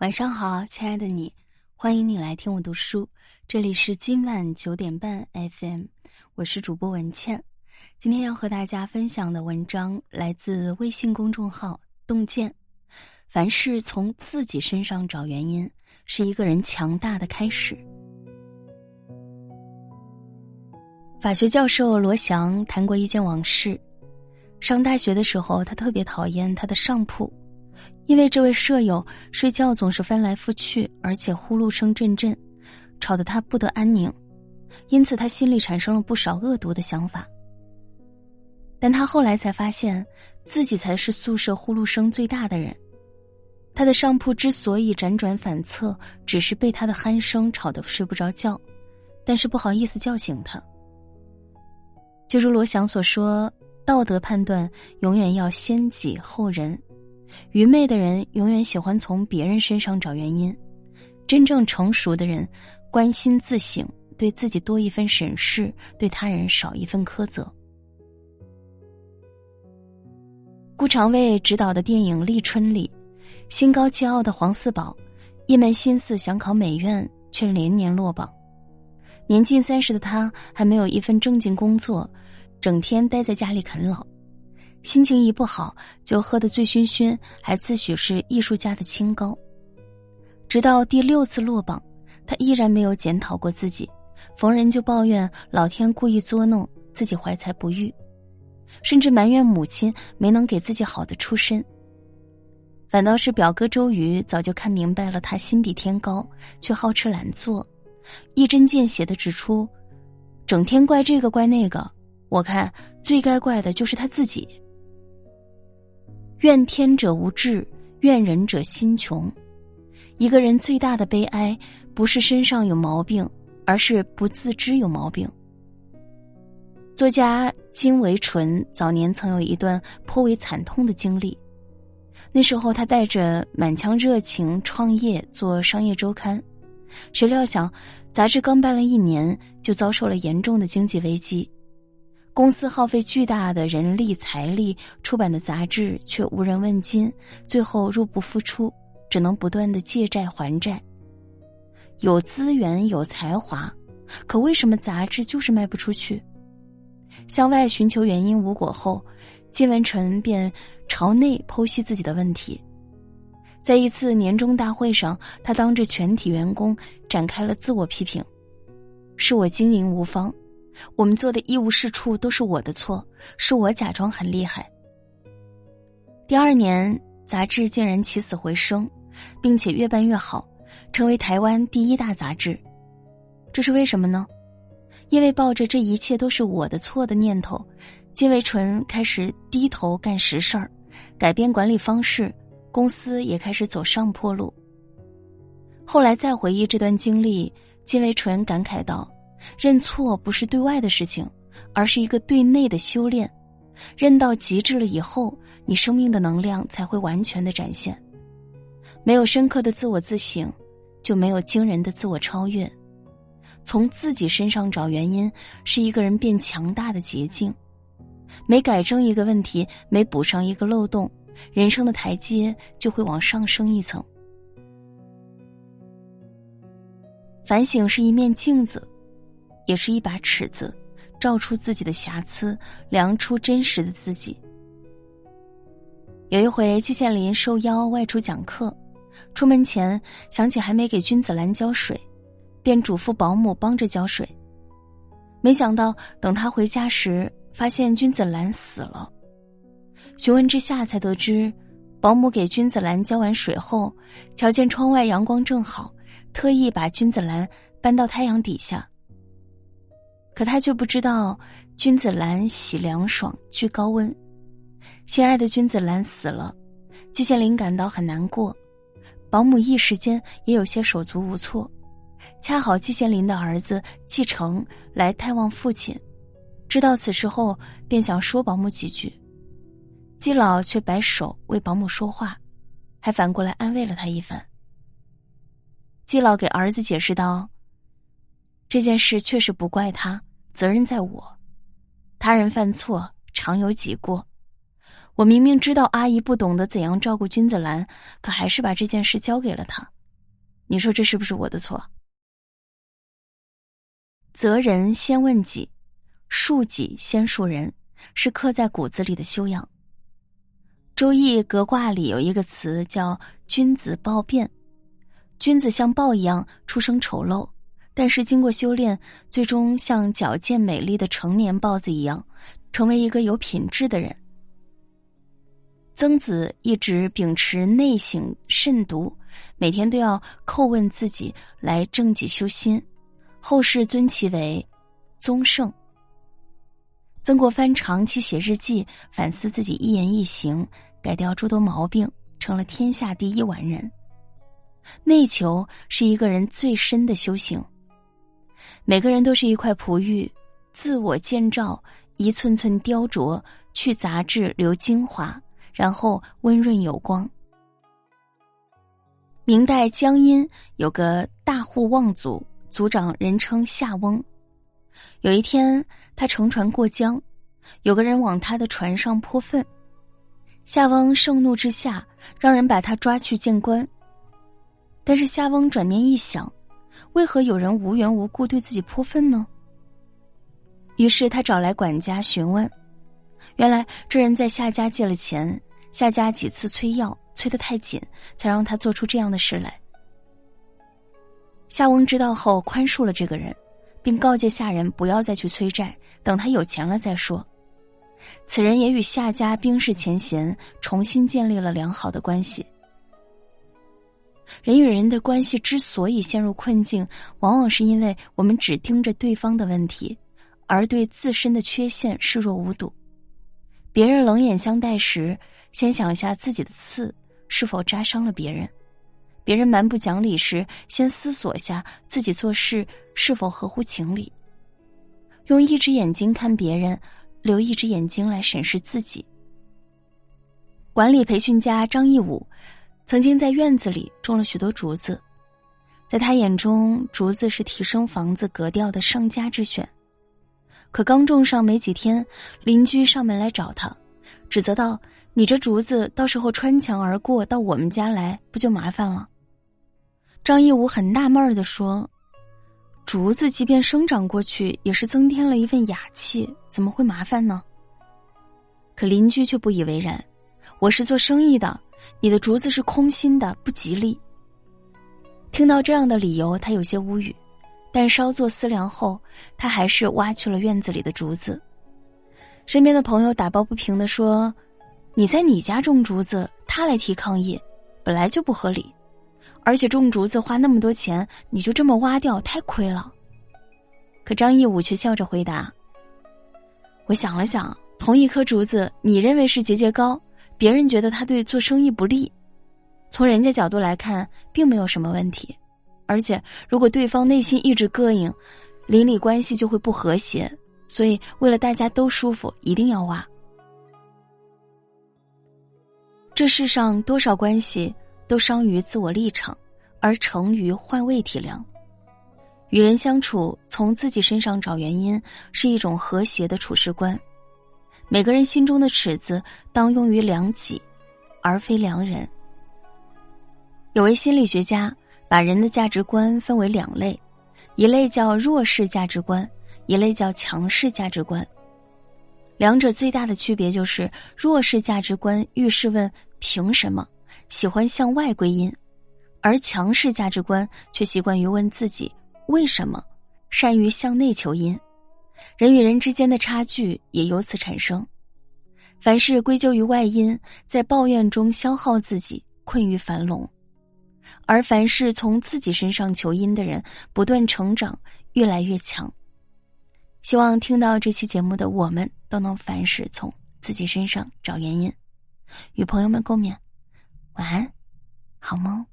晚上好，亲爱的你，欢迎你来听我读书。这里是今晚九点半 FM，我是主播文倩。今天要和大家分享的文章来自微信公众号“洞见”。凡事从自己身上找原因，是一个人强大的开始。法学教授罗翔谈过一件往事：上大学的时候，他特别讨厌他的上铺。因为这位舍友睡觉总是翻来覆去，而且呼噜声阵阵，吵得他不得安宁，因此他心里产生了不少恶毒的想法。但他后来才发现，自己才是宿舍呼噜声最大的人。他的上铺之所以辗转反侧，只是被他的鼾声吵得睡不着觉，但是不好意思叫醒他。就如罗翔所说，道德判断永远要先己后人。愚昧的人永远喜欢从别人身上找原因，真正成熟的人关心自省，对自己多一份审视，对他人少一份苛责。顾长卫执导的电影《立春》里，心高气傲的黄四宝，一门心思想考美院，却连年落榜。年近三十的他还没有一份正经工作，整天待在家里啃老。心情一不好，就喝得醉醺醺，还自诩是艺术家的清高。直到第六次落榜，他依然没有检讨过自己，逢人就抱怨老天故意捉弄自己怀才不遇，甚至埋怨母亲没能给自己好的出身。反倒是表哥周瑜早就看明白了，他心比天高，却好吃懒做，一针见血的指出：整天怪这个怪那个，我看最该怪的就是他自己。怨天者无志，怨人者心穷。一个人最大的悲哀，不是身上有毛病，而是不自知有毛病。作家金维纯早年曾有一段颇为惨痛的经历。那时候，他带着满腔热情创业做商业周刊，谁料想，杂志刚办了一年，就遭受了严重的经济危机。公司耗费巨大的人力财力出版的杂志却无人问津，最后入不敷出，只能不断的借债还债。有资源有才华，可为什么杂志就是卖不出去？向外寻求原因无果后，金文纯便朝内剖析自己的问题。在一次年终大会上，他当着全体员工展开了自我批评：“是我经营无方。”我们做的一无是处都是我的错，是我假装很厉害。第二年，杂志竟然起死回生，并且越办越好，成为台湾第一大杂志。这是为什么呢？因为抱着这一切都是我的错的念头，金维纯开始低头干实事儿，改变管理方式，公司也开始走上坡路。后来再回忆这段经历，金维纯感慨道。认错不是对外的事情，而是一个对内的修炼。认到极致了以后，你生命的能量才会完全的展现。没有深刻的自我自省，就没有惊人的自我超越。从自己身上找原因，是一个人变强大的捷径。每改正一个问题，每补上一个漏洞，人生的台阶就会往上升一层。反省是一面镜子。也是一把尺子，照出自己的瑕疵，量出真实的自己。有一回，季羡林受邀外出讲课，出门前想起还没给君子兰浇水，便嘱咐保姆帮着浇水。没想到等他回家时，发现君子兰死了。询问之下才得知，保姆给君子兰浇完水后，瞧见窗外阳光正好，特意把君子兰搬到太阳底下。可他却不知道，君子兰喜凉爽，惧高温。心爱的君子兰死了，季羡林感到很难过，保姆一时间也有些手足无措。恰好季羡林的儿子季承来探望父亲，知道此事后，便想说保姆几句，季老却摆手为保姆说话，还反过来安慰了他一番。季老给儿子解释道：“这件事确实不怪他。”责任在我，他人犯错常有己过，我明明知道阿姨不懂得怎样照顾君子兰，可还是把这件事交给了她。你说这是不是我的错？责人先问己，恕己先恕人，是刻在骨子里的修养。《周易》革卦里有一个词叫“君子豹变”，君子像豹一样出生丑陋，但是经过修炼，最终像矫健美丽的成年豹子一样，成为一个有品质的人。曾子一直秉持内省慎独，每天都要叩问自己，来正己修心。后世尊其为宗圣。曾国藩长期写日记，反思自己一言一行，改掉诸多毛病，成了天下第一完人。内求是一个人最深的修行。每个人都是一块璞玉，自我建造，一寸寸雕琢，去杂质，留精华，然后温润有光。明代江阴有个大户望族。族长人称夏翁，有一天他乘船过江，有个人往他的船上泼粪，夏翁盛怒之下，让人把他抓去见官。但是夏翁转念一想，为何有人无缘无故对自己泼粪呢？于是他找来管家询问，原来这人在夏家借了钱，夏家几次催要，催得太紧，才让他做出这样的事来。夏翁知道后宽恕了这个人，并告诫下人不要再去催债，等他有钱了再说。此人也与夏家冰释前嫌，重新建立了良好的关系。人与人的关系之所以陷入困境，往往是因为我们只盯着对方的问题，而对自身的缺陷视若无睹。别人冷眼相待时，先想一下自己的刺是否扎伤了别人。别人蛮不讲理时，先思索下自己做事是否合乎情理。用一只眼睛看别人，留一只眼睛来审视自己。管理培训家张义武曾经在院子里种了许多竹子，在他眼中，竹子是提升房子格调的上佳之选。可刚种上没几天，邻居上门来找他，指责道：“你这竹子到时候穿墙而过到我们家来，不就麻烦了？”张义武很纳闷的说：“竹子即便生长过去，也是增添了一份雅气，怎么会麻烦呢？”可邻居却不以为然：“我是做生意的，你的竹子是空心的，不吉利。”听到这样的理由，他有些无语，但稍作思量后，他还是挖去了院子里的竹子。身边的朋友打抱不平的说：“你在你家种竹子，他来提抗议，本来就不合理。”而且种竹子花那么多钱，你就这么挖掉，太亏了。可张义武却笑着回答：“我想了想，同一棵竹子，你认为是节节高，别人觉得他对做生意不利，从人家角度来看，并没有什么问题。而且如果对方内心一直膈应，邻里关系就会不和谐。所以为了大家都舒服，一定要挖。这世上多少关系？”都伤于自我立场，而成于换位体谅。与人相处，从自己身上找原因，是一种和谐的处事观。每个人心中的尺子，当用于量己，而非量人。有位心理学家把人的价值观分为两类，一类叫弱势价值观，一类叫强势价值观。两者最大的区别就是，弱势价值观遇事问凭什么。喜欢向外归因，而强势价值观却习惯于问自己为什么，善于向内求因。人与人之间的差距也由此产生。凡事归咎于外因，在抱怨中消耗自己，困于樊笼；而凡事从自己身上求因的人，不断成长，越来越强。希望听到这期节目的我们，都能凡事从自己身上找原因，与朋友们共勉。晚安，好梦。